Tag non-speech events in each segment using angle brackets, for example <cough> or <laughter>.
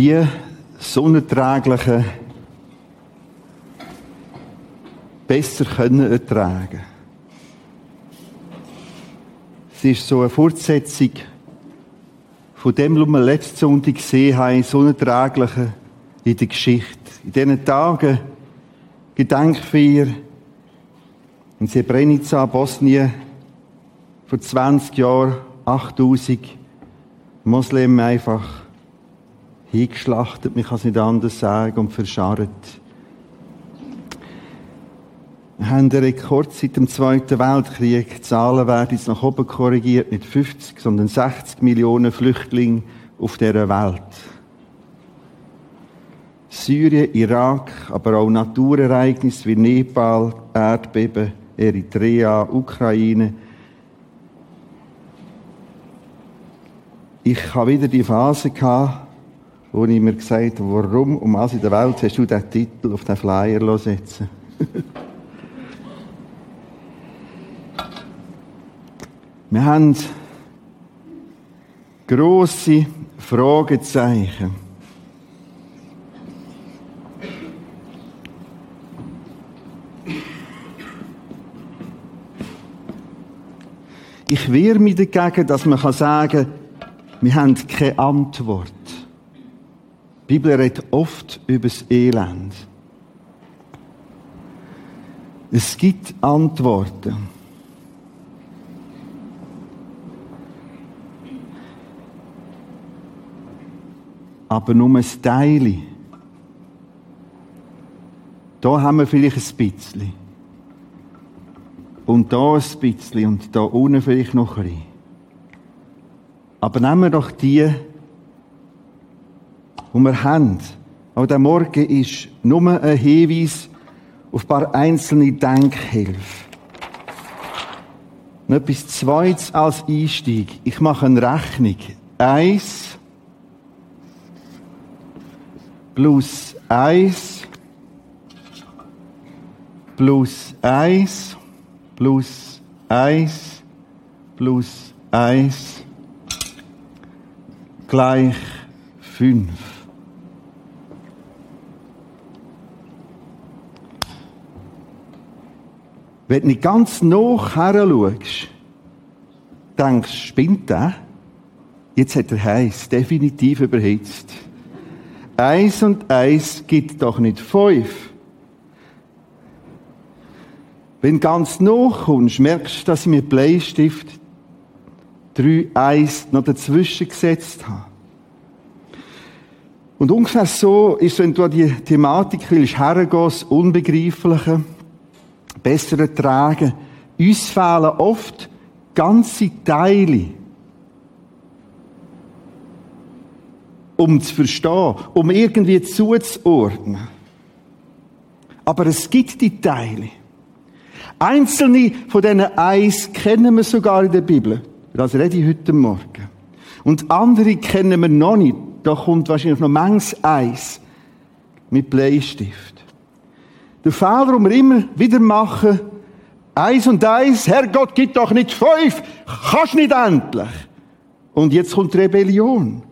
Wie sonnenträgliche besser können ertragen. Es ist so eine Fortsetzung von dem, was wir letzten Sonntag gesehen haben, sonnenträgliche in der Geschichte. In diesen Tagen, Gedenkfeier in Srebrenica, Bosnien, vor 20 Jahren, 8000 Moslem einfach hingeschlachtet, man kann es nicht anders sagen, und verscharrt. Wir haben einen Rekord seit dem Zweiten Weltkrieg. Die Zahlen werden jetzt nach oben korrigiert, nicht 50, sondern 60 Millionen Flüchtlinge auf dieser Welt. Syrien, Irak, aber auch Naturereignisse wie Nepal, Erdbeben, Eritrea, Ukraine. Ich habe wieder die Phase gehabt, wo ich mir gesagt habe, warum um alles in der Welt hast du diesen Titel auf den Flyer setzen <laughs> Wir haben grosse Fragezeichen. Ich wehre mich dagegen, dass man sagen kann, wir haben keine Antwort. Die Bibel redet oft über das Elend. Es gibt Antworten. Aber nur ein Teil. Da haben wir vielleicht ein bisschen. Und da ein bisschen und da unten vielleicht noch ein bisschen. Aber nehmen wir doch die, die wir haben. Auch der Morgen ist nur ein Hinweis auf ein paar einzelne Denkhilfe. Und etwas Zweites als Einstieg. Ich mache eine Rechnung. Eins plus eins plus eins plus eins plus eins gleich fünf. Wenn du nicht ganz nach her schaust, denkst spinnt der? Jetzt hat er heiß, definitiv überhitzt. Eins und eins gibt doch nicht fünf. Wenn du ganz nachkommst, merkst du, dass ich mit Bleistift drei Eis noch dazwischen gesetzt habe. Und ungefähr so ist, wenn du an die Thematik willst, hergehen, das besser ertragen. Uns fehlen oft ganze Teile, um zu verstehen, um irgendwie zuzuordnen. Aber es gibt die Teile. Einzelne von diesen Eis kennen wir sogar in der Bibel. Das rede ich heute Morgen. Und andere kennen wir noch nicht. Da kommt wahrscheinlich noch manches Eis mit Bleistift. Der Fehler, den wir immer wieder machen, Eis und Eis, Herrgott, gibt doch nicht fünf, kannst nicht endlich. Und jetzt kommt Rebellion.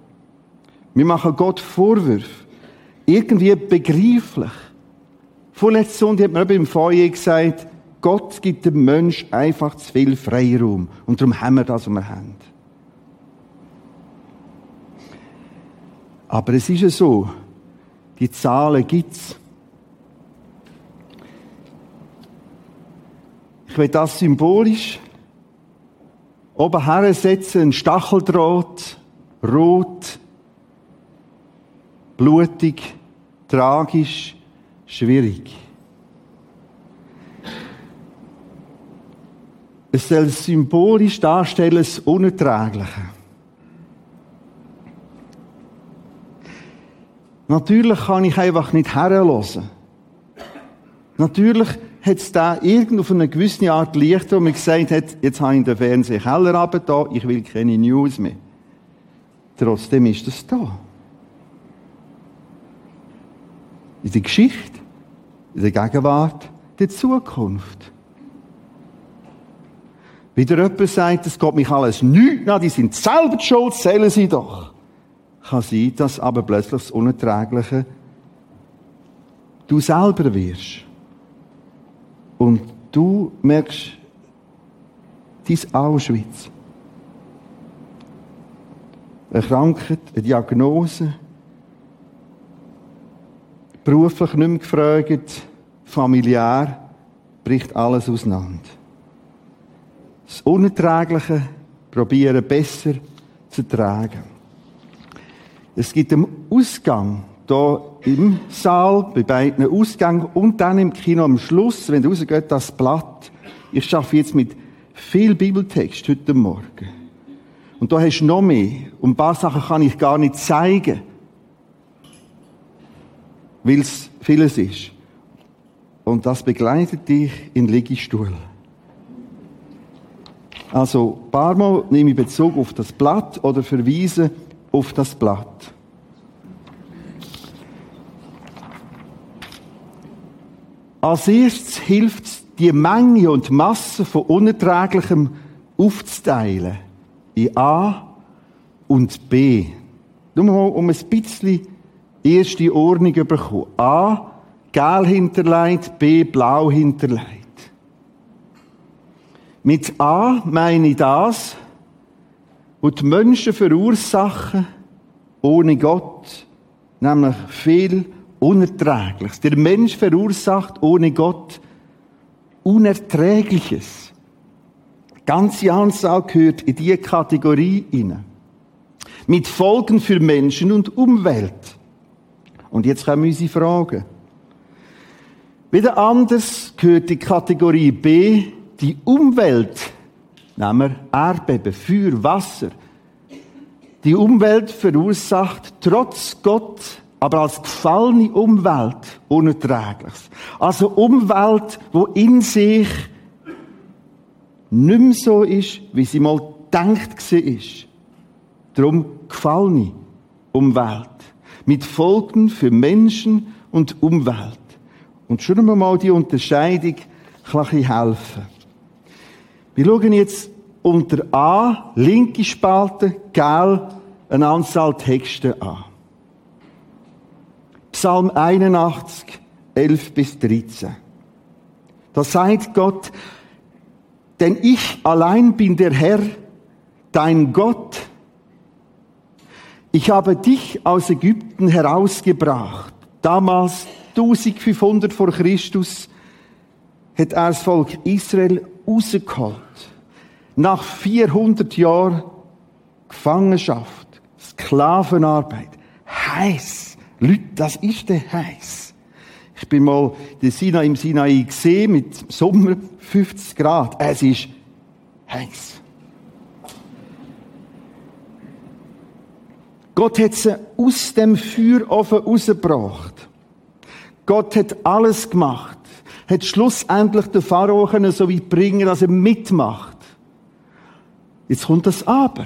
Wir machen Gott Vorwürfe. Irgendwie begreiflich. Vorletzte Sonntag hat man beim Feuer gesagt, Gott gibt dem Mensch einfach zu viel Freiraum. Und darum haben wir das, was wir haben. Aber es ist ja so, die Zahlen gibt's. Ich das symbolisch oben hersetzen, ein Stacheldraht, rot, blutig, tragisch, schwierig. Es soll symbolisch darstellen, das Unerträgliche. Natürlich kann ich einfach nicht herhören. Natürlich hat es da irgend auf eine gewisse Art Licht, wo man gesagt hat, jetzt habe ich den Fernseher heller ich will keine News mehr. Trotzdem ist das da. In der Geschichte, in der Gegenwart, in der Zukunft. Wieder jemand sagt, es geht mich alles nichts an, die sind selber schuld, zählen sie doch. kann sein, dass aber plötzlich das Unerträgliche du selber wirst. Und du merkst, dein Auschwitz. Eine Krankheit, eine Diagnose, beruflich nicht mehr gefragt, familiär, bricht alles auseinander. Das Unerträgliche probieren besser zu tragen. Es gibt einen Ausgang hier im Saal, bei beiden Ausgängen und dann im Kino am Schluss, wenn du rausgehst, das Blatt. Ich schaffe jetzt mit viel Bibeltext heute Morgen. Und da hast du noch mehr. Und ein paar Sachen kann ich gar nicht zeigen, weil es vieles ist. Und das begleitet dich in Liegestuhl. Also, ein paar Mal nehme ich Bezug auf das Blatt oder verweise auf das Blatt. Als erstes hilft es, die Menge und Masse von Unerträglichem aufzuteilen. In A und B. Nur mal, um ein bisschen erste Ordnung bekommen. A, gel hinterlegt, B, blau hinterlegt. Mit A meine ich das, was die Menschen verursachen, ohne Gott, nämlich viel Unerträgliches. Der Mensch verursacht ohne Gott Unerträgliches. Ganze Anzahl gehört in diese Kategorie hinein. Mit Folgen für Menschen und Umwelt. Und jetzt kommen unsere Fragen. Wieder anders gehört die Kategorie B, die Umwelt. Nehmen wir Erdbeben, Feuer, Wasser. Die Umwelt verursacht trotz Gott aber als gefallene Umwelt unerträgliches. Also Umwelt, wo in sich nicht mehr so ist, wie sie mal gedacht war. Darum gefallene Umwelt. Mit Folgen für Menschen und Umwelt. Und wir mal die Unterscheidung ein helfen. Wir schauen jetzt unter A, linke Spalte, gel, eine Anzahl Texte an. Psalm 81, 11 bis 13. Da sagt Gott, denn ich allein bin der Herr, dein Gott. Ich habe dich aus Ägypten herausgebracht. Damals 1500 vor Christus hat er das Volk Israel rausgeholt. Nach 400 Jahren Gefangenschaft, Sklavenarbeit, heiß Leute, das ist der heiß. Ich bin mal den Sinai im Sinai gesehen mit Sommer 50 Grad. Es ist heiß. Gott hat sie aus dem Feuerofen rausgebracht. Gott hat alles gemacht. Hat schlussendlich den Pharao so weit bringen, dass er mitmacht. Jetzt kommt das Aber.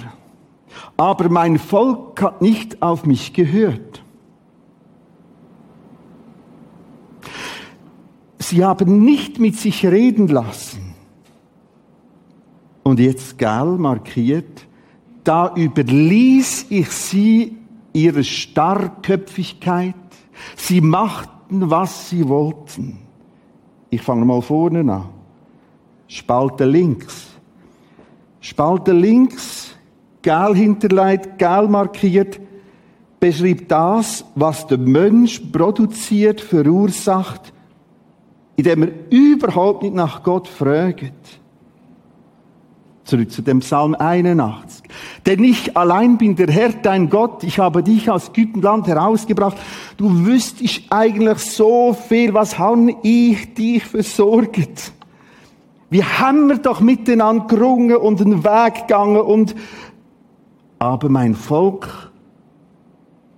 Aber mein Volk hat nicht auf mich gehört. Sie haben nicht mit sich reden lassen. Und jetzt gel markiert, da überließ ich sie ihre Starrköpfigkeit. Sie machten, was sie wollten. Ich fange mal vorne an. Spalte links. Spalte links, gel hinterlegt, gel markiert, beschreibt das, was der Mensch produziert, verursacht indem er überhaupt nicht nach Gott fragt. Zurück zu dem Psalm 81. Denn ich allein bin der Herr, dein Gott. Ich habe dich aus Ägyptenland herausgebracht. Du wüsstest eigentlich so viel. Was habe ich dich versorgt? Wir haben wir doch miteinander gerungen und einen Weg gegangen und, aber mein Volk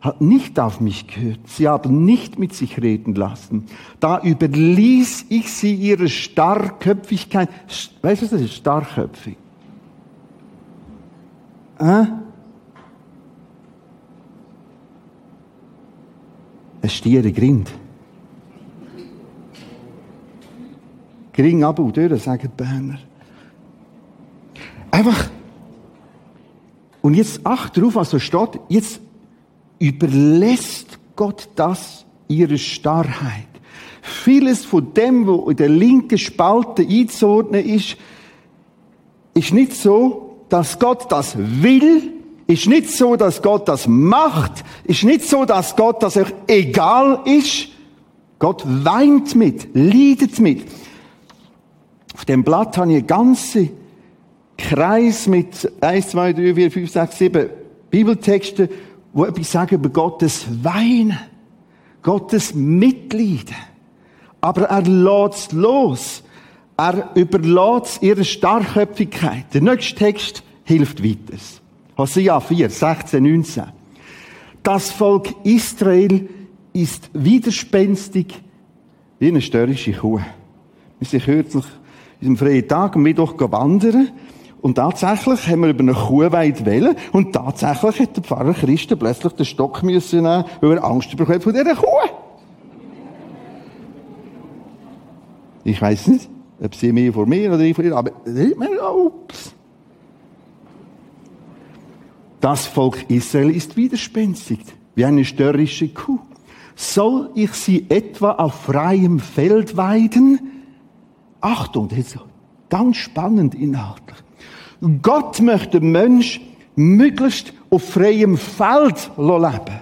hat nicht auf mich gehört. Sie haben nicht mit sich reden lassen. Da überließ ich sie ihre Starrköpfigkeit. Weißt du, was das ist? Starrköpfig. Äh? Ein Stiere Grind. Gring ab und durch, sagen die Berner. Einfach. Und jetzt acht darauf, was da steht. Jetzt überlässt Gott das ihre Starrheit. Vieles von dem, wo in der linken Spalte einzuordnen ist, ist nicht so, dass Gott das will, ist nicht so, dass Gott das macht, ist nicht so, dass Gott das euch egal ist. Gott weint mit, leidet mit. Auf dem Blatt habe ich einen ganzen Kreis mit 1, 2, 3, 4, 5, 6, 7 Bibeltexten, wo etwas sagen über Gottes Weinen, Gottes Mitleiden. Aber er lässt los. Er überlässt ihre Starrköpfigkeit. Der nächste Text hilft weiter. Hosea 4, 16, 19. Das Volk Israel ist widerspenstig wie eine störrische Kuh. Wir sind kürzlich in diesem freien Tag am Mittwoch wandern und tatsächlich haben wir über eine Kuhweide wählen und tatsächlich hat der Pfarrer Christen plötzlich den Stock müssen nehmen, weil er Angst bekommen von dieser Kuh. Ich weiß nicht, ob sie mehr vor mir oder ich vor ihr, aber ups. Das Volk Israel ist widerspenstig, wie eine störrische Kuh. Soll ich sie etwa auf freiem Feld weiden? Achtung, das ist ganz spannend inhaltlich. Gott möchte den Mensch möglichst auf freiem Feld leben.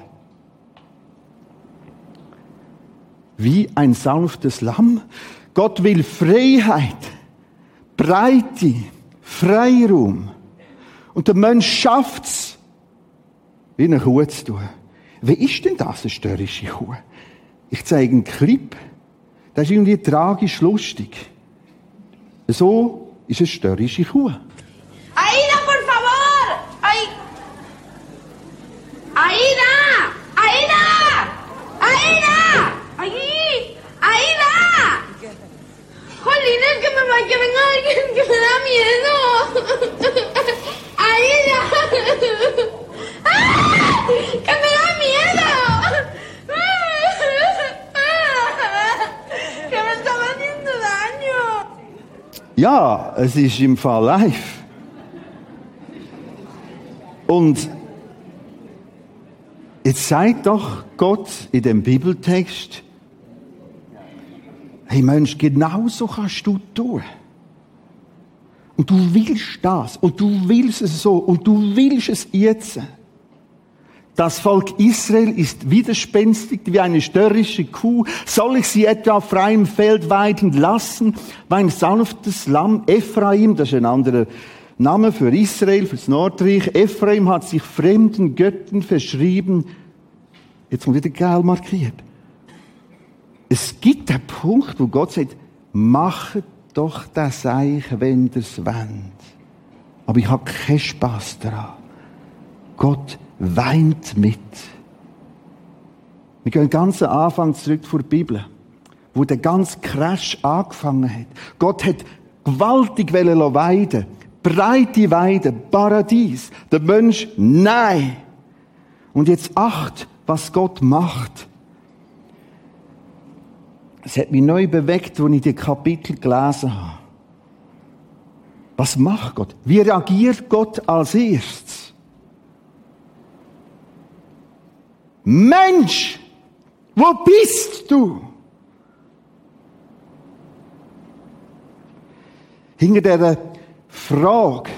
Wie ein sanftes Lamm. Gott will Freiheit, Breite, Freiraum. Und der Mensch schafft's, wie eine Kuh zu tun. Wie ist denn das, eine störrische Kuh? Ich zeige einen Clip. Das ist irgendwie tragisch lustig. So ist eine störrische Kuh. Aida, por favor! Ay. Aida! Aida! Aida! Allí! Aida! Jolín, es que me que venga alguien que me da miedo. <laughs> Aida! <laughs> ¡Ah! ¡Que me da miedo! <laughs> ¡Que me estaba haciendo daño! Ja, es ist im Fall live. Und jetzt sagt doch Gott in dem Bibeltext, hey Mensch, genau so kannst du tun. Und du willst das und du willst es so und du willst es jetzt. Das Volk Israel ist widerspenstig wie eine störrische Kuh. Soll ich sie etwa auf freiem Feld weiden lassen? Mein sanftes Lamm Ephraim, das ist ein anderer Name für Israel, fürs Nordreich. Ephraim hat sich fremden Göttern verschrieben. Jetzt kommt wieder geil markiert. Es gibt einen Punkt, wo Gott sagt, machet doch das Seich, wenn ihr es wollt. Aber ich habe keinen Spaß daran. Gott weint mit. Wir gehen ganz am Anfang zurück vor der Bibel, wo der ganze Crash angefangen hat. Gott hat gewaltig weiden, breite Weide, Paradies. Der Mensch, nein. Und jetzt acht, was Gott macht. Es hat mich neu bewegt, als ich die Kapitel gelesen habe. Was macht Gott? Wie reagiert Gott als erstes? Mensch, wo bist du? Hinter dieser Frage,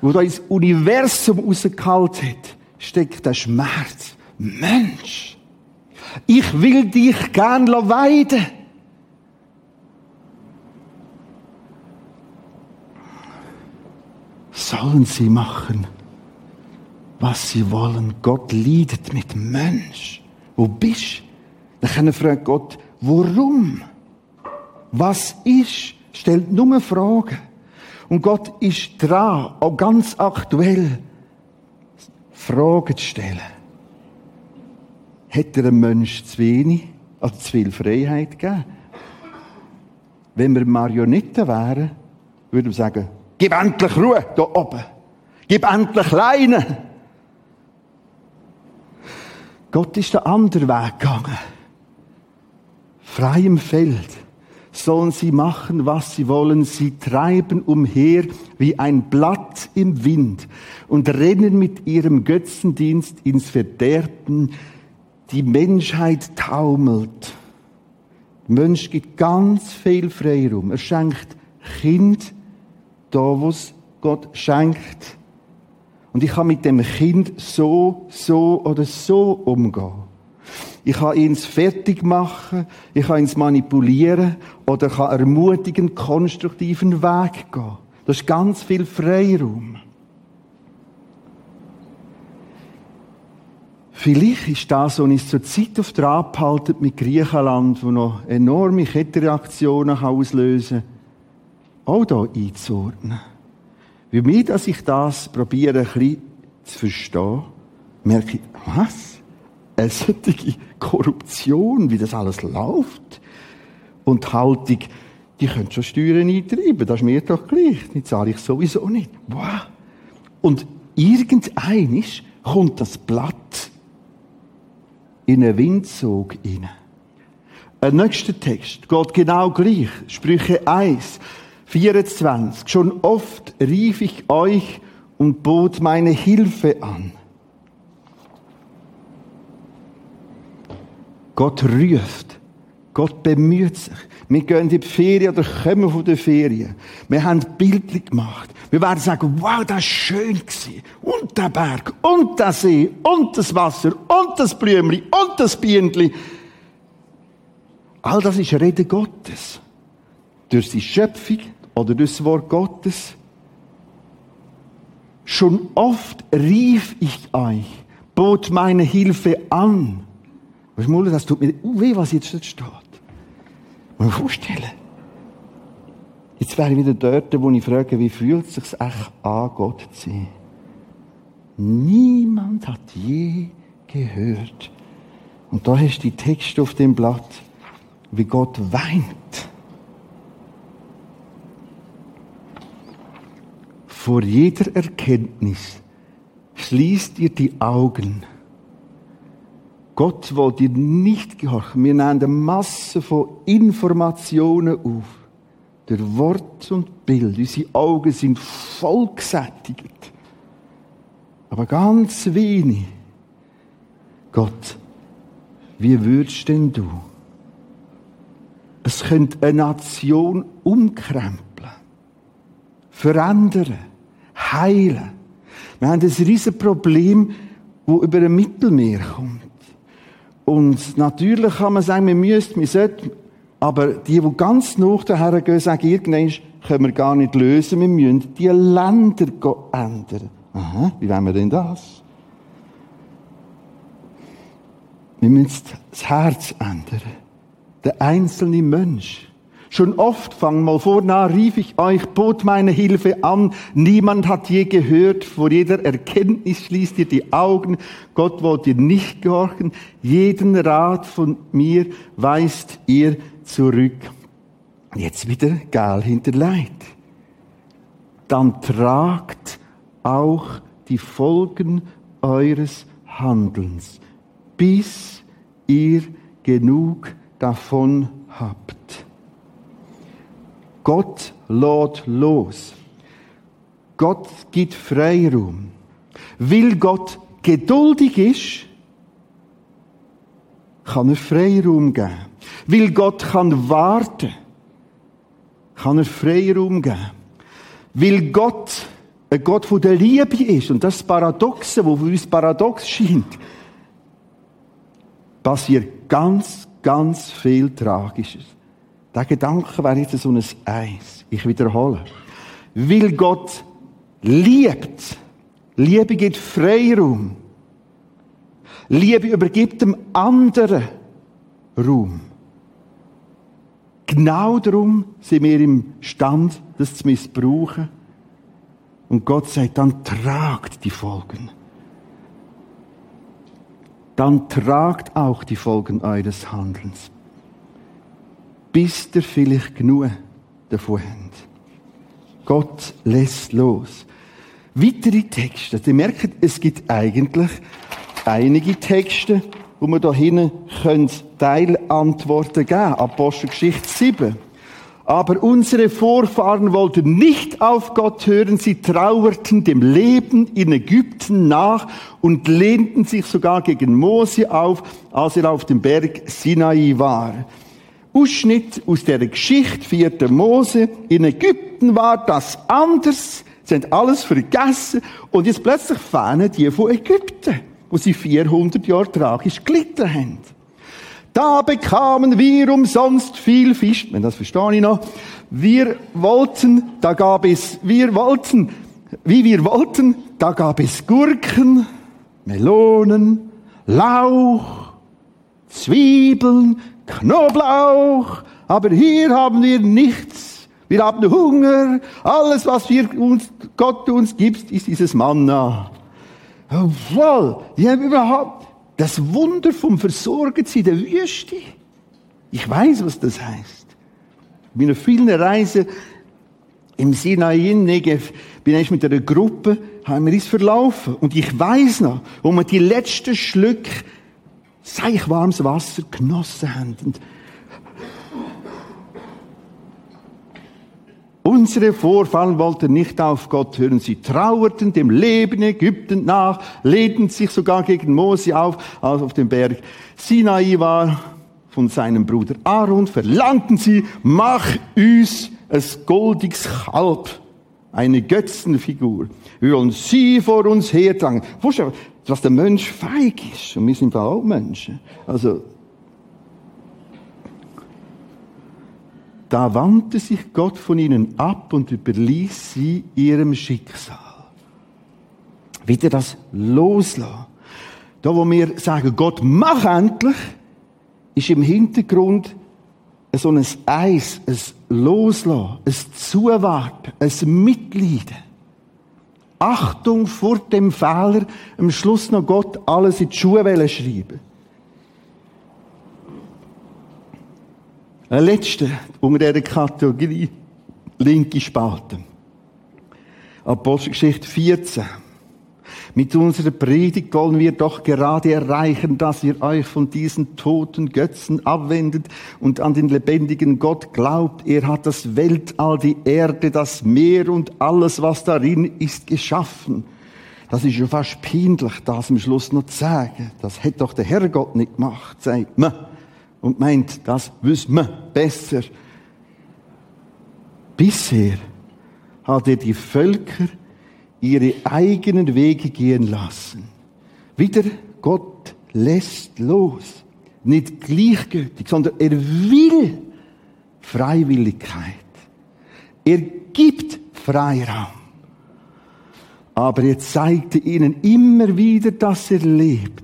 wo da ins Universum rausgehalten hat, steckt der Schmerz. Mensch, ich will dich gern weiden. Sollen sie machen, was sie wollen. Gott leidet mit Mensch. Wo bist du? Dann fragt Gott, warum? Was ist? Stellt nur Fragen. Und Gott ist dran, auch ganz aktuell, Fragen zu stellen. Hätte er einem Mensch zu wenig, also zu viel Freiheit gegeben? Wenn wir Marionetten wären, würden wir sagen, gib endlich Ruhe da oben. Gib endlich Leine. Gott ist den anderen Weg gegangen. Frei Feld. Sollen sie machen, was sie wollen. Sie treiben umher wie ein Blatt im Wind und rennen mit ihrem Götzendienst ins Verderben. Die Menschheit taumelt. Der Mensch gibt ganz viel Freiraum. Er schenkt Kind da, wo es Gott schenkt. Und ich kann mit dem Kind so, so oder so umgehen. Ich kann ihn fertig machen, ich kann ihn manipulieren oder kann ermutigend, konstruktiven Weg gehen. Das ist ganz viel Freiraum. Vielleicht ist das, was uns zur Zeit auf der abhalten mit Griechenland, wo noch enorme Kettenreaktionen auslösen kann, auch hier einzuordnen. Wie mir, dass ich das probiere, ein bisschen zu verstehen, merke ich, was? Eine solche Korruption, wie das alles läuft. Und die Haltung, die können schon Steuern eintreiben, das ist mir doch gleich. Die zahle ich sowieso nicht. Wow. Und irgendeinisch kommt das Blatt in einen Windzug rein. Ein nächster Text geht genau gleich. Sprüche 1, 24. Schon oft rief ich euch und bot meine Hilfe an. Gott ruft. Gott bemüht sich. Wir gehen in die Ferien oder kommen von der Ferien. Wir haben Bildchen gemacht. Wir werden sagen, wow, das war schön. Und der Berg, und der See, und das Wasser, und das Blümli, und das Bienenli. All das ist Rede Gottes. Durch die Schöpfung oder durch das Wort Gottes. Schon oft rief ich euch, bot meine Hilfe an. Was Muller, das tut mir weh, was jetzt dort steht. Muss ich vorstellen. Jetzt wäre ich wieder dort, wo ich frage, wie fühlt es sich echt an, Gott zu sein? Niemand hat je gehört. Und da hast du die Texte auf dem Blatt, wie Gott weint. Vor jeder Erkenntnis schließt ihr die Augen Gott will dir nicht gehorchen. Wir nehmen eine Masse von Informationen auf. Der Wort und Bild. Unsere Augen sind voll gesättigt. Aber ganz wenig. Gott, wie würdest denn du? Es könnte eine Nation umkrempeln, verändern, heilen. Wir haben ein riesiges Problem, das über ein Mittelmeer kommt. Und natürlich kann man sagen, wir müssen, wir sollten, aber die, die ganz nach daher gehen, sagen, irgendwann können wir gar nicht lösen, wir müssen die Länder ändern. Aha, wie wollen wir denn das? Wir müssen das Herz ändern. Der einzelne Mensch. Schon oft, fang mal vor, na, rief ich euch, bot meine Hilfe an. Niemand hat je gehört. Vor jeder Erkenntnis schließt ihr die Augen. Gott wollt ihr nicht gehorchen. Jeden Rat von mir weist ihr zurück. Jetzt wieder Gal hinter Leid. Dann tragt auch die Folgen eures Handelns, bis ihr genug davon habt. Gott lädt los. Gott gibt Freiraum. Weil Gott geduldig ist, kann er Freiraum geben. Weil Gott kann warten, kann er Freiraum geben. Weil Gott ein Gott von der Liebe ist, und das Paradoxe, wo für uns paradox scheint, passiert ganz, ganz viel Tragisches. Der Gedanke wäre jetzt so ein Eis. Ich wiederhole. Weil Gott liebt. Liebe gibt Freiraum. Liebe übergibt dem anderen Raum. Genau darum sind wir im Stand, das zu missbrauchen. Und Gott sagt, dann tragt die Folgen. Dann tragt auch die Folgen eures Handelns bis ihr vielleicht genug davon habt. Gott lässt los. Weitere Texte. Ihr merkt, es gibt eigentlich einige Texte, wo wir da hinten Teilantworten geben können. Apostelgeschichte 7. Aber unsere Vorfahren wollten nicht auf Gott hören, sie trauerten dem Leben in Ägypten nach und lehnten sich sogar gegen Mose auf, als er auf dem Berg Sinai war. Ausschnitt aus der Geschichte 4. Mose. In Ägypten war das anders. Sie haben alles vergessen. Und jetzt plötzlich fehlen die von Ägypten, wo sie 400 Jahre tragisch gelitten haben. Da bekamen wir umsonst viel Fisch. Das verstehe ich noch. Wir wollten, da gab es, wir wollten, wie wir wollten, da gab es Gurken, Melonen, Lauch, Zwiebeln, Knoblauch. Aber hier haben wir nichts. Wir haben Hunger. Alles, was wir uns, Gott uns gibt, ist dieses Manna. Obwohl, die haben überhaupt, das Wunder vom Versorgensein in der Wüste. Ich weiß, was das heißt. Bei einer vielen Reise im Sinai Negev bin ich mit einer Gruppe, haben wir uns verlaufen. Und ich weiß noch, wo wir die letzten Schlücke seich warmes Wasser genossen haben. Unsere Vorfahren wollten nicht auf Gott hören. Sie trauerten dem Leben Ägypten nach, lehnten sich sogar gegen Mose auf, als auf dem Berg Sinai war von seinem Bruder Aaron, verlangten sie, mach uns ein goldiges Kalb, eine Götzenfigur. Wir wollen sie vor uns hertragen. Was der Mensch feig ist. Und wir sind auch Menschen. Also, Da wandte sich Gott von ihnen ab und überließ sie ihrem Schicksal. Wieder das Loslassen. Da, wo wir sagen, Gott, mach endlich, ist im Hintergrund so ein Eis, ein Loslassen, ein Zuwarten, ein Mitleiden. Achtung vor dem Fehler, am Schluss noch Gott alles in die Schuhe schreiben. Ein letzter unter dieser Kategorie, linke Spalte. Apostelgeschichte 14. Mit unserer Predigt wollen wir doch gerade erreichen, dass ihr euch von diesen toten Götzen abwendet und an den lebendigen Gott glaubt. Er hat das Weltall, die Erde, das Meer und alles, was darin ist, geschaffen. Das ist ja fast peinlich, das am Schluss noch zu sagen. Das hätte doch der Herrgott nicht gemacht, sagt man und meint, das wüsste man besser. Bisher hat er die Völker ihre eigenen Wege gehen lassen. Wieder Gott lässt los. Nicht gleichgültig, sondern er will Freiwilligkeit. Er gibt Freiraum. Aber er zeigte ihnen immer wieder, dass er lebt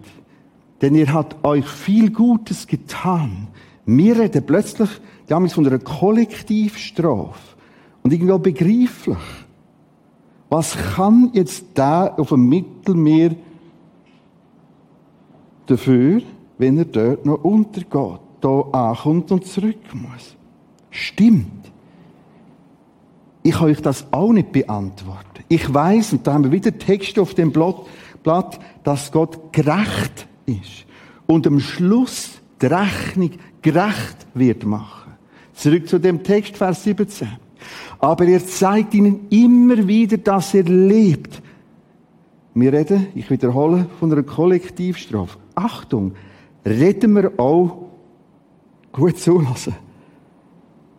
denn ihr habt euch viel Gutes getan. Wir reden plötzlich damals von einer Kollektivstrafe. Und irgendwo begreiflich. Was kann jetzt da auf dem Mittelmeer dafür, wenn er dort noch untergeht, da ankommt und zurück muss? Stimmt. Ich kann euch das auch nicht beantworten. Ich weiß, und da haben wir wieder Texte auf dem Blatt, dass Gott gerecht ist und am Schluss die Rechnung gerecht wird machen. Zurück zu dem Text, Vers 17. Aber er zeigt ihnen immer wieder, dass er lebt. Wir reden, ich wiederhole, von einer Kollektivstrafe. Achtung, reden wir auch, gut zulassen,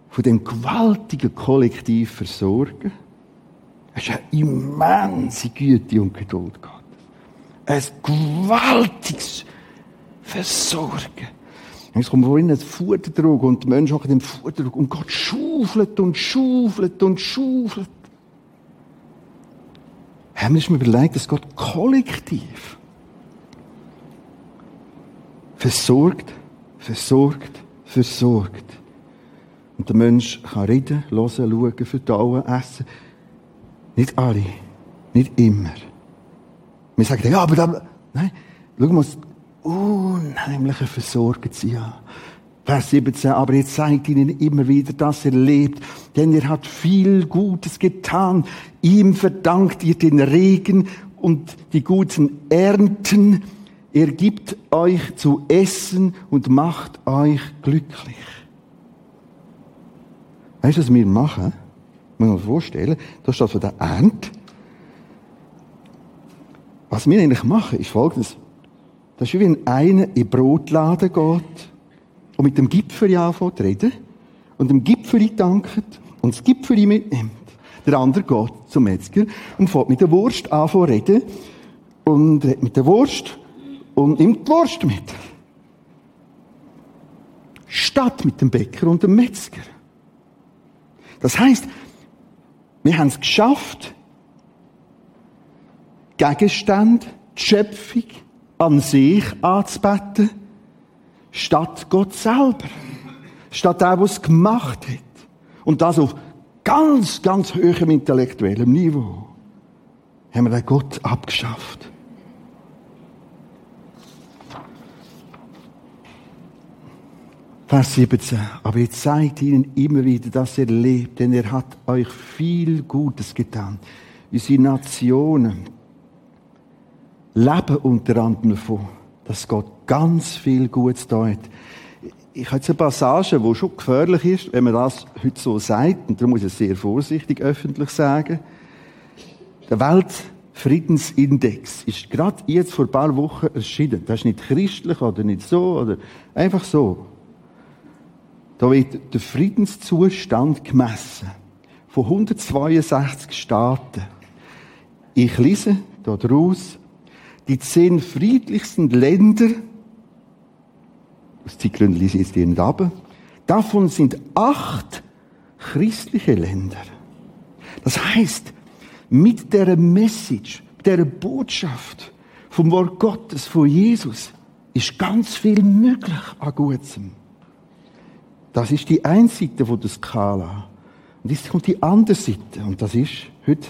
von dem gewaltigen Kollektivversorgen. Es ist eine immense Güte und Geduld Gott ein gewaltiges Versorgen. Es kommt vorhin ein Futerdruck und die Menschen machen den Futerdruck und Gott schaufelt und schaufelt und schaufelt. Haben wir uns überlegt, dass Gott kollektiv versorgt, versorgt, versorgt. Und der Mensch kann reden, hören, schauen, verdauen, essen. Nicht alle, nicht immer. Wir sagen, ja, aber da, nein, schau mal, unheimliche Versorgen sie an. Vers 17, aber er zeigt ihnen immer wieder, dass er lebt, denn er hat viel Gutes getan. Ihm verdankt ihr den Regen und die guten Ernten. Er gibt euch zu essen und macht euch glücklich. Weißt du, was wir machen? Muss man vorstellen, da steht von der Ernte. Was wir eigentlich machen, ist folgendes. Das ist wie wenn einer in den Brotladen geht und mit dem Gipfel anfängt zu reden und dem Gipfel dankt und das Gipfel mitnimmt. Der andere geht zum Metzger und fängt mit der Wurst an zu reden und redet mit der Wurst und nimmt die Wurst mit. Statt mit dem Bäcker und dem Metzger. Das heißt, wir haben es geschafft, Gegenstände, die Schöpfung an sich anzubeten, statt Gott selber. Statt der, es gemacht hat. Und das auf ganz, ganz hohem intellektuellem Niveau. Haben wir den Gott abgeschafft. Vers 17. Aber ihr zeigt ihnen immer wieder, dass er lebt, denn er hat euch viel Gutes getan. Unsere Nationen leben unter anderem davon, dass Gott ganz viel Gutes tut. Ich habe jetzt eine Passage, die schon gefährlich ist, wenn man das heute so sagt, und da muss ich es sehr vorsichtig öffentlich sagen. Der Weltfriedensindex ist gerade jetzt vor ein paar Wochen erschienen. Das ist nicht christlich oder nicht so, oder einfach so. Da wird der Friedenszustand gemessen. Von 162 Staaten. Ich lese daraus, die zehn friedlichsten Länder, aus Zeitgründen ich jetzt die nicht ab, davon sind acht christliche Länder. Das heißt, mit der Message, der Botschaft vom Wort Gottes, von Jesus, ist ganz viel möglich an Gutem. Das ist die eine Seite der Skala. Und jetzt kommt die andere Seite. Und das ist heute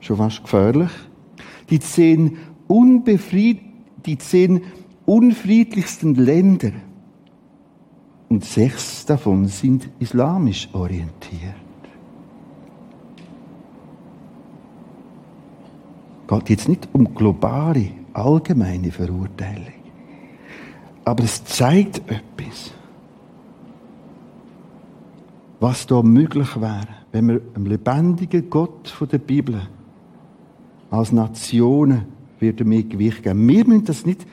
schon fast gefährlich. Die zehn, die zehn unfriedlichsten Länder. Und sechs davon sind islamisch orientiert. Geht jetzt nicht um globale, allgemeine Verurteilung. Aber es zeigt etwas was da möglich wäre, wenn wir dem lebendigen Gott von der Bibel als Nationen würde mehr Gewicht geben. Wir müssen das nicht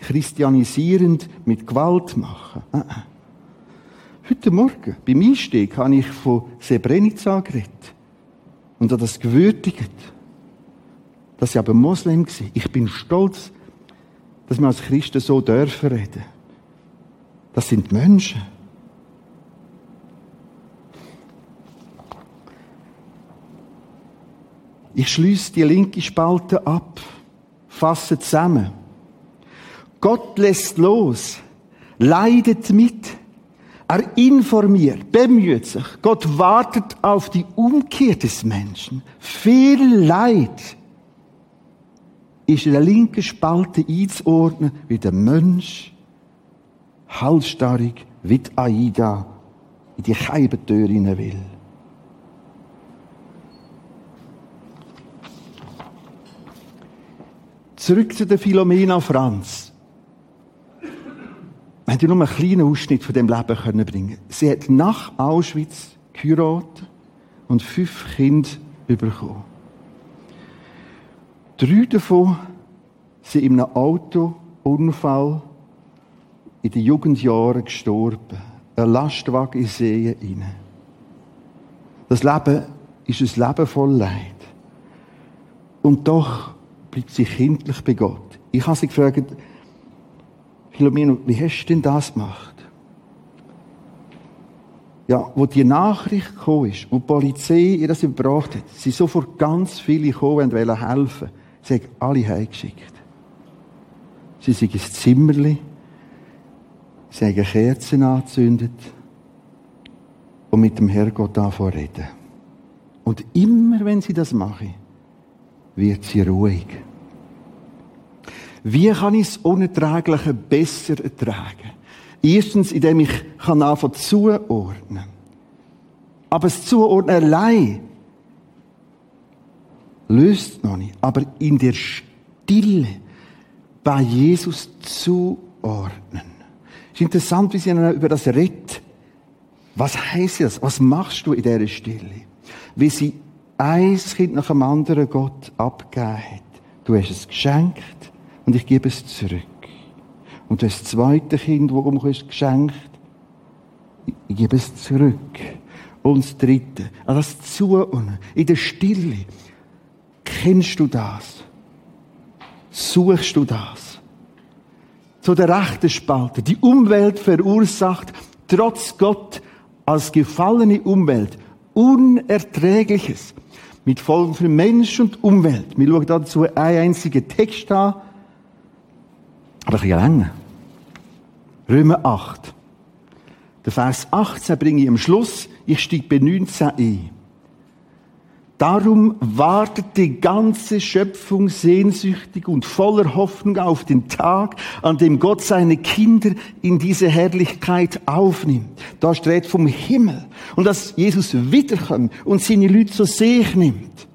christianisierend mit Gewalt machen. Äh, äh. Heute Morgen, beim Einstieg, habe ich von Srebrenica geredet. Und habe das gewürdigt. Das war aber Moslem. Ich bin stolz, dass wir als Christen so dürfen reden. Das sind Menschen. Ich schließe die linke Spalte ab, fasse zusammen. Gott lässt los, leidet mit, er informiert, bemüht sich. Gott wartet auf die Umkehr des Menschen. Viel Leid ist in der linken Spalte einzuordnen, wie der Mensch halsstarrig wie die Aida in die Scheibentür will. Zurück zu der Philomena Franz. Wir haben nur einen kleinen Ausschnitt von dem Leben können bringen. Sie hat nach Auschwitz geheiratet und fünf Kinder bekommen. Drei davon sind in einem Autounfall in den Jugendjahren gestorben. Ein Lastwagen in See rein. Das Leben ist ein Leben voll Leid. Und doch bleibt sie kindlich bei Gott. Ich habe sie gefragt, Philomeno, wie hast du denn das gemacht? Ja, wo die Nachricht gekommen ist, wo die Polizei ihr das überbracht hat, sind sofort ganz viele gekommen und wollen helfen. Sie haben alle heimgeschickt. Sie sind ins Zimmerli, sie haben Kerzen angezündet und mit dem Herrgott anfangen reden. Und immer wenn sie das machen, wird sie ruhig. Wie kann ich das Unerträgliche besser ertragen? Erstens, indem ich kann anfangen zuordnen. Aber das Zuordnen allein löst noch nicht. Aber in der Stille bei Jesus zuordnen. Es ist interessant, wie sie über das redet. Was heißt das? Was machst du in dieser Stille? Wie sie ein Kind nach dem anderen Gott abgegeben hat. Du hast es geschenkt und ich gebe es zurück. Und du hast das zweite Kind, das umkommst, geschenkt. Ich gebe es zurück. Und das dritte. Also das zu in der Stille. Kennst du das? Suchst du das? Zu der rechten Spalte. Die Umwelt verursacht trotz Gott als gefallene Umwelt Unerträgliches. Mit Folgen für Mensch und Umwelt. Wir schauen dazu einen einzigen Text an. Aber ein bisschen länger. Römer 8. Der Vers 18 bringe ich am Schluss. Ich steige bei 19 ein. Darum wartet die ganze Schöpfung sehnsüchtig und voller Hoffnung auf den Tag, an dem Gott seine Kinder in diese Herrlichkeit aufnimmt. Da steht vom Himmel. Und dass Jesus wiederkommt und seine Leute zu sich nimmt.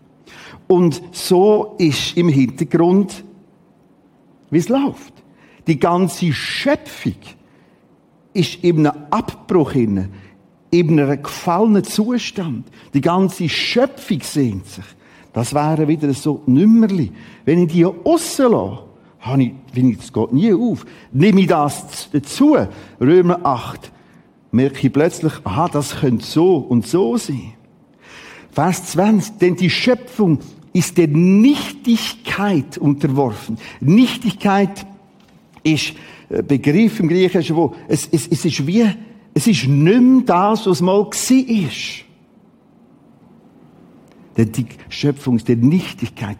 Und so ist im Hintergrund, wie es läuft. Die ganze Schöpfung ist einem Abbruch inne in einem gefallenen Zustand. Die ganze Schöpfung sehnt sich. Das wäre wieder so Nümmerli. Wenn ich die rauslasse, habe ich, finde ich, das geht nie auf. Nehme ich das dazu, Römer 8, merke ich plötzlich, aha, das könnte so und so sein. Vers 20, denn die Schöpfung ist der Nichtigkeit unterworfen. Nichtigkeit ist ein Begriff im Griechischen, wo es, es, es ist wie es ist nicht mehr das, was mal war. Denn die Schöpfung ist der Nichtigkeit.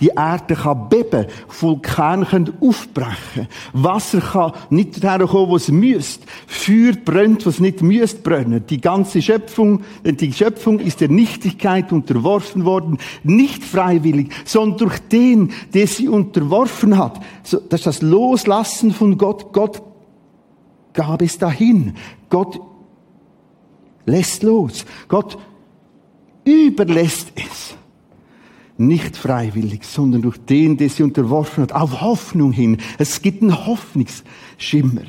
Die Erde kann beben, Vulkane können aufbrechen, Wasser kann nicht daher kommen, wo es müsste, Feuer brennt, was nicht müsste brennen. Die ganze Schöpfung, die Schöpfung ist der Nichtigkeit unterworfen worden, nicht freiwillig, sondern durch den, der sie unterworfen hat. Das ist das Loslassen von Gott. Gott gab es dahin. Gott lässt los. Gott überlässt es. Nicht freiwillig, sondern durch den, der sie unterworfen hat, auf Hoffnung hin. Es gibt einen Hoffnungsschimmer,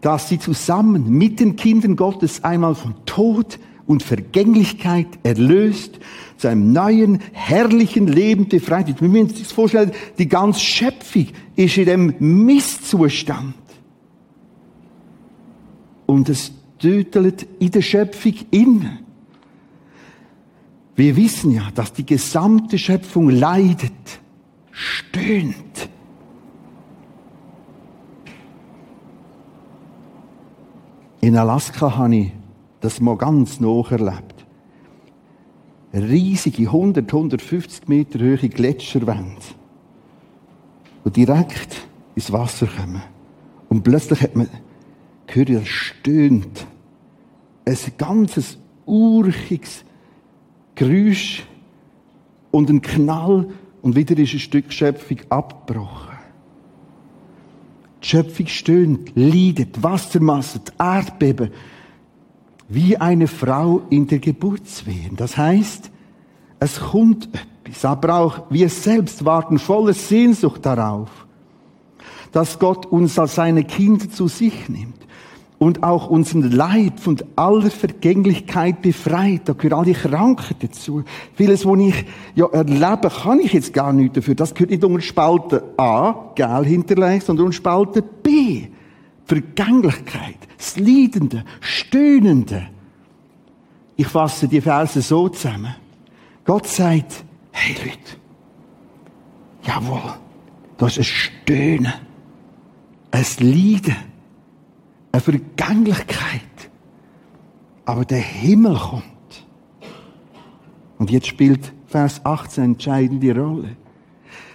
dass sie zusammen mit den Kindern Gottes einmal von Tod und Vergänglichkeit erlöst, zu einem neuen, herrlichen Leben befreit wird. Wir müssen uns das vorstellen, die ganze Schöpfung ist in dem Misszustand. Und es tötet in der Schöpfung innen. Wir wissen ja, dass die gesamte Schöpfung leidet, stöhnt. In Alaska habe ich das mal ganz noch erlebt. Riesige 100, 150 Meter hohe Gletscherwände, die direkt ins Wasser kommen. Und plötzlich hat man gehört, das stöhnt ein ganzes urchiges Geräusch und ein Knall und wieder ist ein Stück Schöpfung abgebrochen. Die Schöpfung stöhnt, leidet, Wassermassen, Erdbeben, wie eine Frau in der Geburtswehen. Das heißt, es kommt etwas, aber auch wir selbst warten voller Sehnsucht darauf, dass Gott uns als seine Kinder zu sich nimmt und auch unseren Leib von aller Vergänglichkeit befreit. Da gehören all die Krankheit dazu. Vieles, was ich ja erlebe, kann ich jetzt gar nicht dafür. Das gehört nicht unter Spalte A, Gel hinterlegt, sondern unter Spalte B. Vergänglichkeit, das Leidende, Stöhnende. Ich fasse die Verse so zusammen. Gott sagt, hey Leute, jawohl, das ist ein Stöhnen, ein Leiden, eine Vergänglichkeit. Aber der Himmel kommt. Und jetzt spielt Vers 18 eine entscheidende Rolle.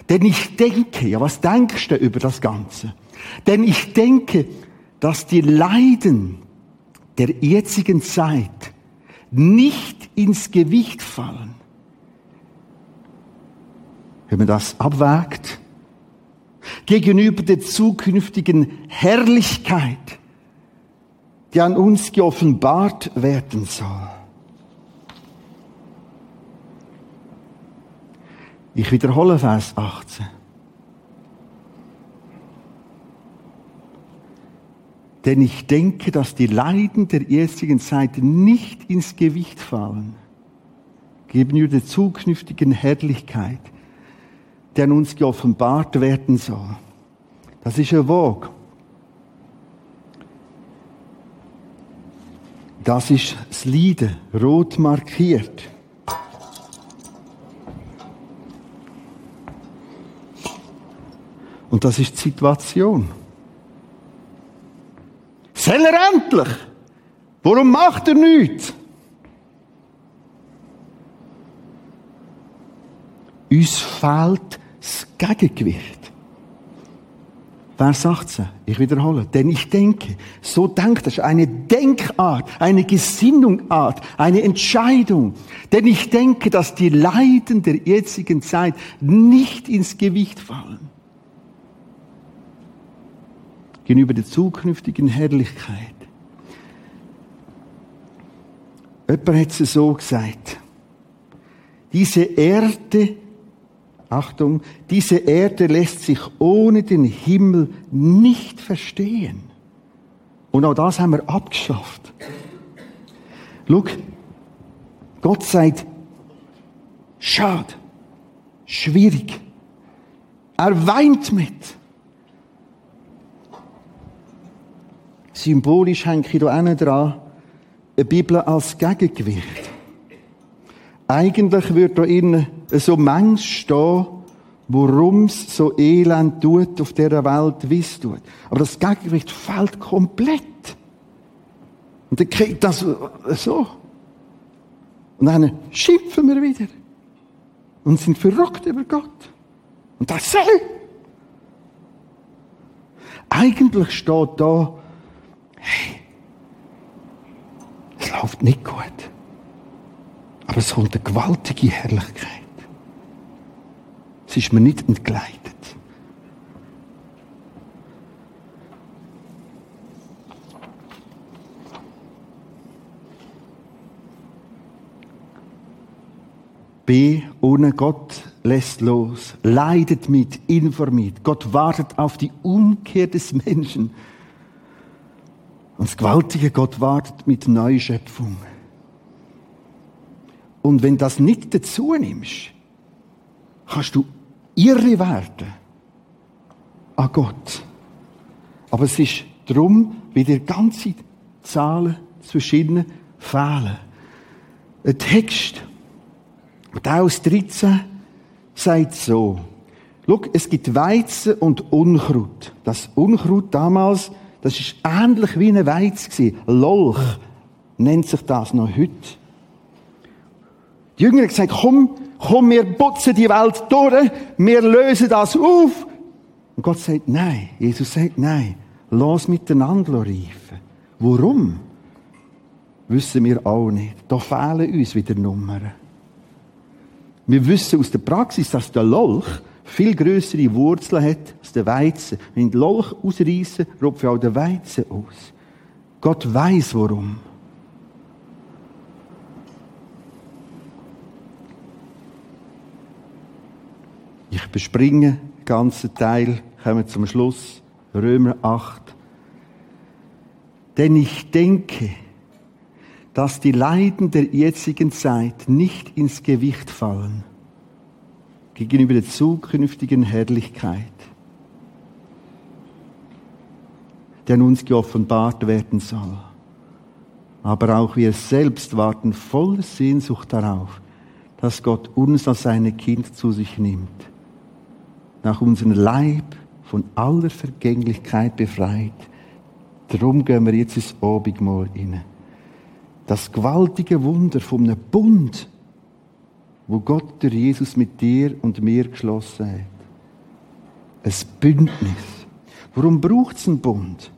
Denn ich denke, ja, was denkst du über das Ganze? Denn ich denke, dass die Leiden der jetzigen Zeit nicht ins Gewicht fallen. Wenn man das abwägt, gegenüber der zukünftigen Herrlichkeit, die an uns geoffenbart werden soll. Ich wiederhole Vers 18. Denn ich denke, dass die Leiden der jetzigen Zeit nicht ins Gewicht fallen gegenüber der zukünftigen Herrlichkeit, die an uns geoffenbart werden soll. Das ist ein Wog. Das ist das Leiden, rot markiert. Und das ist die Situation. Soll er endlich? Warum macht er nichts? Uns fehlt das Gegengewicht. Wer sagt's? Ich wiederhole. Denn ich denke, so denkt das eine Denkart, eine Gesinnungart, eine Entscheidung. Denn ich denke, dass die Leiden der jetzigen Zeit nicht ins Gewicht fallen. Gegenüber der zukünftigen Herrlichkeit. Jemand hat es so gesagt. Diese Erde Achtung, diese Erde lässt sich ohne den Himmel nicht verstehen. Und auch das haben wir abgeschafft. Schau, Gott sagt, schade, schwierig. Er weint mit. Symbolisch hänge ich hier dran, eine Bibel als Gegengewicht. Eigentlich wird da innen so Mensch stehen, worum es so elend tut auf dieser Welt, wie es tut. Aber das Gegengewicht fällt komplett. Und dann kriegt das so. Und dann schimpfen wir wieder. Und sind verrückt über Gott. Und das soll. Eigentlich steht da, hey, es läuft nicht gut. Aber es kommt eine gewaltige Herrlichkeit. Es ist mir nicht entgleitet. B, ohne Gott lässt los, leidet mit, informiert. Gott wartet auf die Umkehr des Menschen. Und das gewaltige Gott wartet mit Neuschöpfung. Und wenn das nicht dazu nimmst, kannst du irre werden an Gott. Aber es ist darum, wie dir ganze Zahlen zwischen fehlen. Ein Text, aus 13, sagt so. Schau, es gibt Weizen und Unkraut. Das Unkraut damals, das ist ähnlich wie eine Weiz. Lolch nennt sich das noch heute. Die Jünger haben gesagt, komm, komm, wir putzen die Welt durch, wir lösen das auf. Und Gott sagt, nein. Jesus sagt, nein. Lass miteinander reifen. Warum? Wissen wir auch nicht. Da fehlen uns wieder Nummern. Wir wissen aus der Praxis, dass der Lolch viel größere Wurzeln hat als der Weizen. Wenn den Lolch ausreißen, rupfe ich auch den Weizen aus. Gott weiß warum. Ich bespringe den ganzen Teil, kommen zum Schluss. Römer 8. Denn ich denke, dass die Leiden der jetzigen Zeit nicht ins Gewicht fallen gegenüber der zukünftigen Herrlichkeit, die an uns geoffenbart werden soll. Aber auch wir selbst warten voller Sehnsucht darauf, dass Gott uns als seine Kind zu sich nimmt nach unserem Leib von aller Vergänglichkeit befreit. Darum gehen wir jetzt ins Abendmahl rein. Das gewaltige Wunder von einem Bund, wo Gott durch Jesus mit dir und mir geschlossen hat. Ein Bündnis. Warum braucht es einen Bund?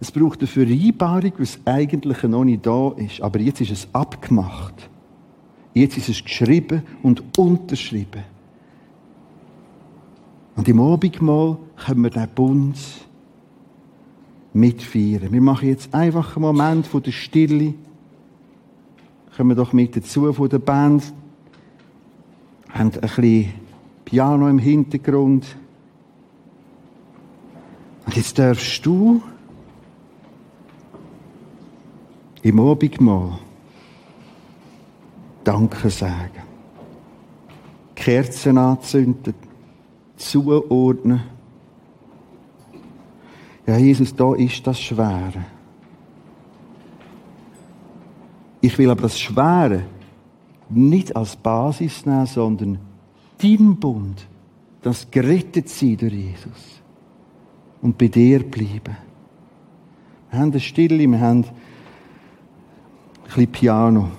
Es braucht eine Vereinbarung, was eigentlich noch nicht da ist. Aber jetzt ist es abgemacht. Jetzt ist es geschrieben und unterschrieben. Und im Abendmahl können wir den Bund mitfeiern. Wir machen jetzt einfach einen Moment von der Stille. Kommen wir doch mit dazu von der Band. Haben ein bisschen Piano im Hintergrund. Und jetzt darfst du im Abendmahl Danke sagen. Kerzen anzünden, zuordnen. Ja, Jesus, da ist das Schwere. Ich will aber das Schwere nicht als Basis nehmen, sondern dein Bund, das gerettet sein durch Jesus und bei dir bleiben. Wir haben eine Stille, wir haben ein bisschen Piano.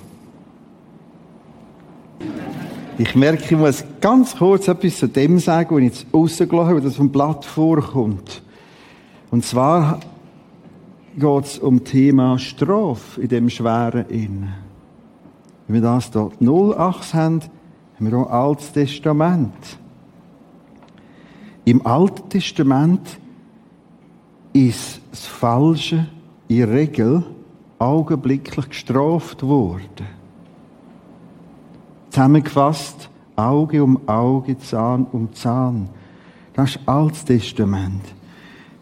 Ich merke, ich muss ganz kurz etwas zu dem sagen, wenn ich jetzt rausgelassen habe, das vom Blatt vorkommt. Und zwar geht es um das Thema Strafe in dem schweren Innen. Wenn wir das dort 08 haben, haben wir auch Altes Testament. Im Alten Testament ist das Falsche in der Regel augenblicklich gestraft worden. Zusammengefasst, Auge um Auge, Zahn um Zahn. Das ist Altes Testament.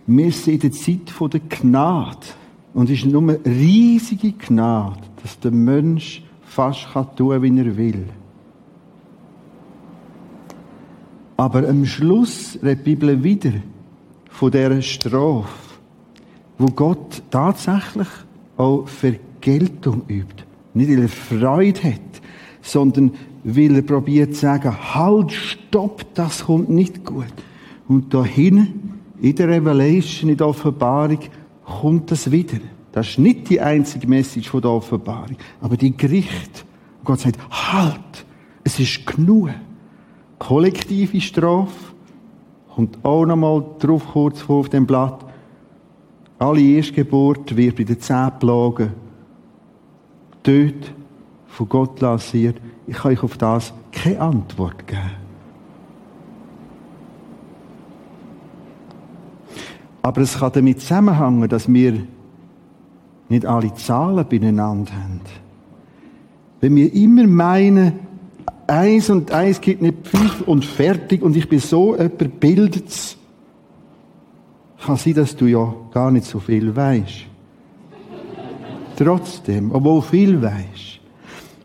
Wir sind in der Zeit der Gnade. Und es ist nur eine riesige Gnade, dass der Mensch fast tun kann, wie er will. Aber am Schluss redet die Bibel wieder von dieser Strafe, wo Gott tatsächlich auch Vergeltung übt. Nicht, weil er Freude hat, sondern weil er probiert zu sagen, halt, stopp, das kommt nicht gut. Und da hinten, in der Revelation, in der Offenbarung, kommt das wieder. Das ist nicht die einzige Message von der Offenbarung, aber die Gericht. Gott sagt, halt, es ist genug. Kollektive Strafe kommt auch nochmal drauf kurz vor auf dem Blatt. Alle Erstgeburt wird bei den zehn Plagen dort von Gott lanciert. Ich kann euch auf das keine Antwort geben. Aber es kann damit zusammenhängen, dass wir nicht alle Zahlen beieinander haben. Wenn wir immer meinen, eins und eins gibt nicht fünf und fertig und ich bin so jemand bildet kann sein, dass du ja gar nicht so viel weißt. Trotzdem, obwohl viel weißt.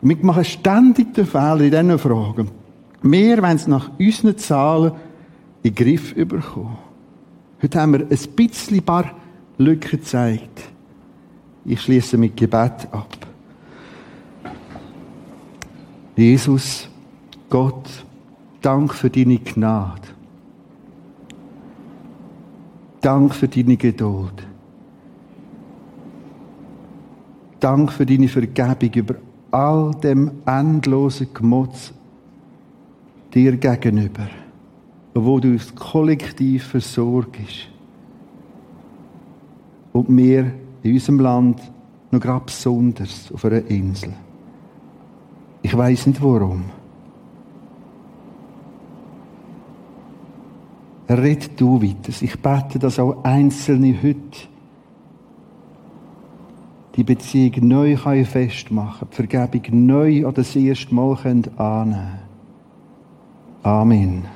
Wir machen ständig den Fehler in diesen Fragen. Wir wollen es nach unseren Zahlen in den Griff bekommen. Heute haben wir ein bisschen paar Lücken gezeigt. Ich schließe mit Gebet ab. Jesus, Gott, Dank für deine Gnade. Dank für deine Geduld. Dank für deine Vergebung über all dem endlosen Gemutz dir gegenüber wo du uns kollektiv versorgst. Und wir in unserem Land noch gerade besonders auf einer Insel. Ich weiß nicht warum. Red du weiter. Ich bete, dass auch Einzelne heute die Beziehung neu festmachen die Vergebung neu oder das erste Mal annehmen können. Amen.